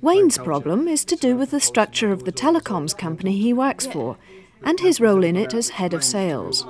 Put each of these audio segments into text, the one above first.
Wayne's problem is to do with the structure of the telecoms company he works for and his role in it as head of sales.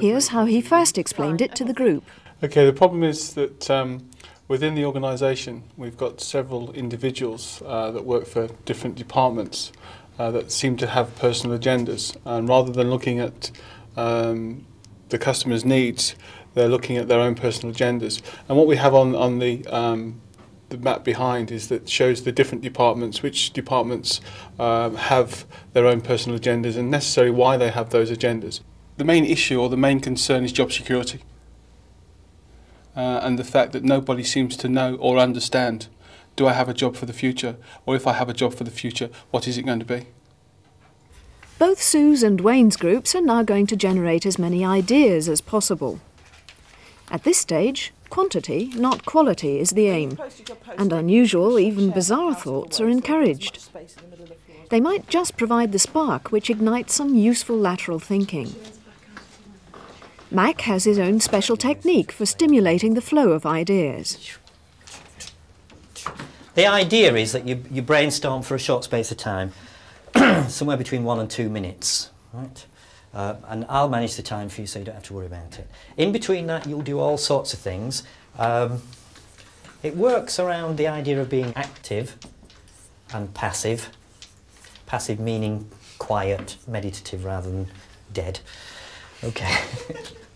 Here's how he first explained it to the group. Okay, the problem is that um, within the organisation we've got several individuals uh, that work for different departments uh, that seem to have personal agendas, and rather than looking at um, the customer's needs, they're looking at their own personal agendas. And what we have on, on the um, the map behind is that shows the different departments, which departments um, have their own personal agendas and necessarily why they have those agendas. The main issue or the main concern is job security uh, and the fact that nobody seems to know or understand do I have a job for the future or if I have a job for the future, what is it going to be? Both Sue's and Wayne's groups are now going to generate as many ideas as possible. At this stage, quantity, not quality, is the aim, and unusual, even bizarre thoughts are encouraged. They might just provide the spark which ignites some useful lateral thinking. Mac has his own special technique for stimulating the flow of ideas. The idea is that you, you brainstorm for a short space of time, somewhere between one and two minutes, right? Uh, and I'll manage the time for you so you don't have to worry about it. In between that, you'll do all sorts of things. Um, it works around the idea of being active and passive. Passive meaning quiet, meditative rather than dead. Okay.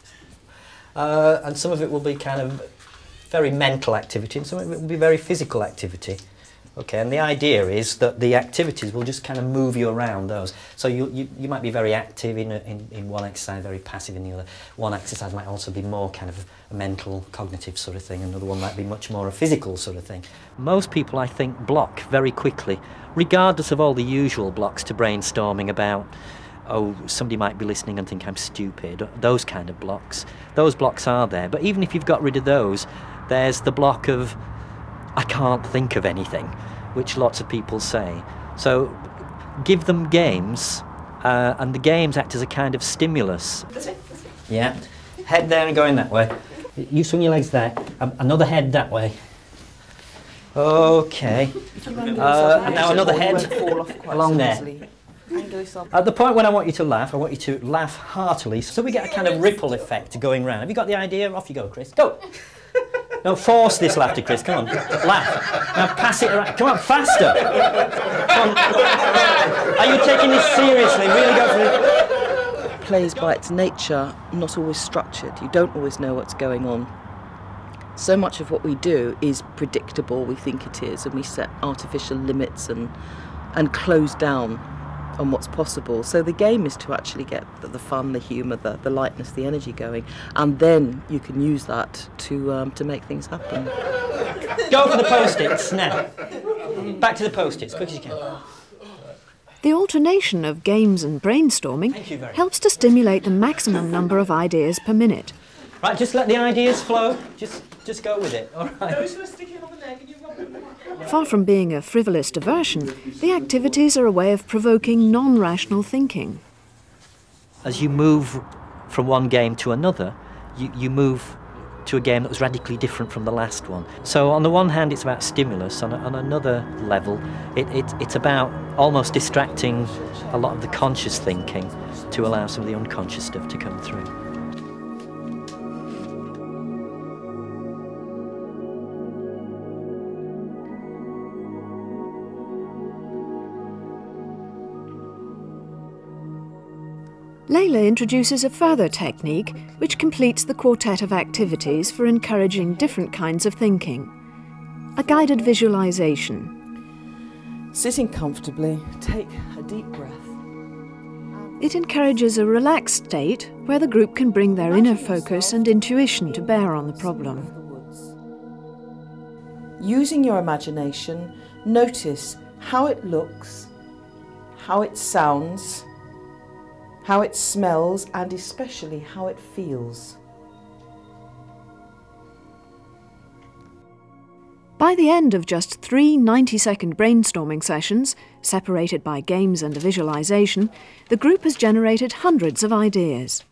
uh, and some of it will be kind of very mental activity and some of it will be very physical activity. Okay, and the idea is that the activities will just kind of move you around those. So you, you, you might be very active in, in, in one exercise, very passive in the other. One exercise might also be more kind of a mental, cognitive sort of thing. Another one might be much more a physical sort of thing. Most people, I think, block very quickly, regardless of all the usual blocks to brainstorming about oh, somebody might be listening and think I'm stupid, those kind of blocks. Those blocks are there. But even if you've got rid of those, there's the block of, I can't think of anything, which lots of people say. So give them games, uh, and the games act as a kind of stimulus. Yeah. Head there and going that way. You swing your legs there. Another head that way. Okay. Uh, and now another head along there. At the point when I want you to laugh, I want you to laugh heartily so we get a kind of ripple effect going round. Have you got the idea? Off you go, Chris. Go! No, force this laughter, Chris. Come on. Laugh. Now pass it around. Come on, faster. Come on. Are you taking this seriously? Really go for it. Plays by its nature not always structured. You don't always know what's going on. So much of what we do is predictable, we think it is, and we set artificial limits and and close down on what's possible. So the game is to actually get the, the fun, the humour, the, the lightness, the energy going, and then you can use that to um, to make things happen. Go for the post-its now. Back to the post-its, quick as you can. The alternation of games and brainstorming helps to stimulate the maximum number of ideas per minute. Right, just let the ideas flow. Just, just go with it. All right. Far from being a frivolous diversion, the activities are a way of provoking non rational thinking. As you move from one game to another, you, you move to a game that was radically different from the last one. So, on the one hand, it's about stimulus, on, a, on another level, it, it, it's about almost distracting a lot of the conscious thinking to allow some of the unconscious stuff to come through. Layla introduces a further technique which completes the quartet of activities for encouraging different kinds of thinking. A guided visualization. Sitting comfortably, take a deep breath. It encourages a relaxed state where the group can bring their inner focus and intuition to bear on the problem. Using your imagination, notice how it looks, how it sounds, how it smells, and especially how it feels. By the end of just three 90 second brainstorming sessions, separated by games and a visualization, the group has generated hundreds of ideas.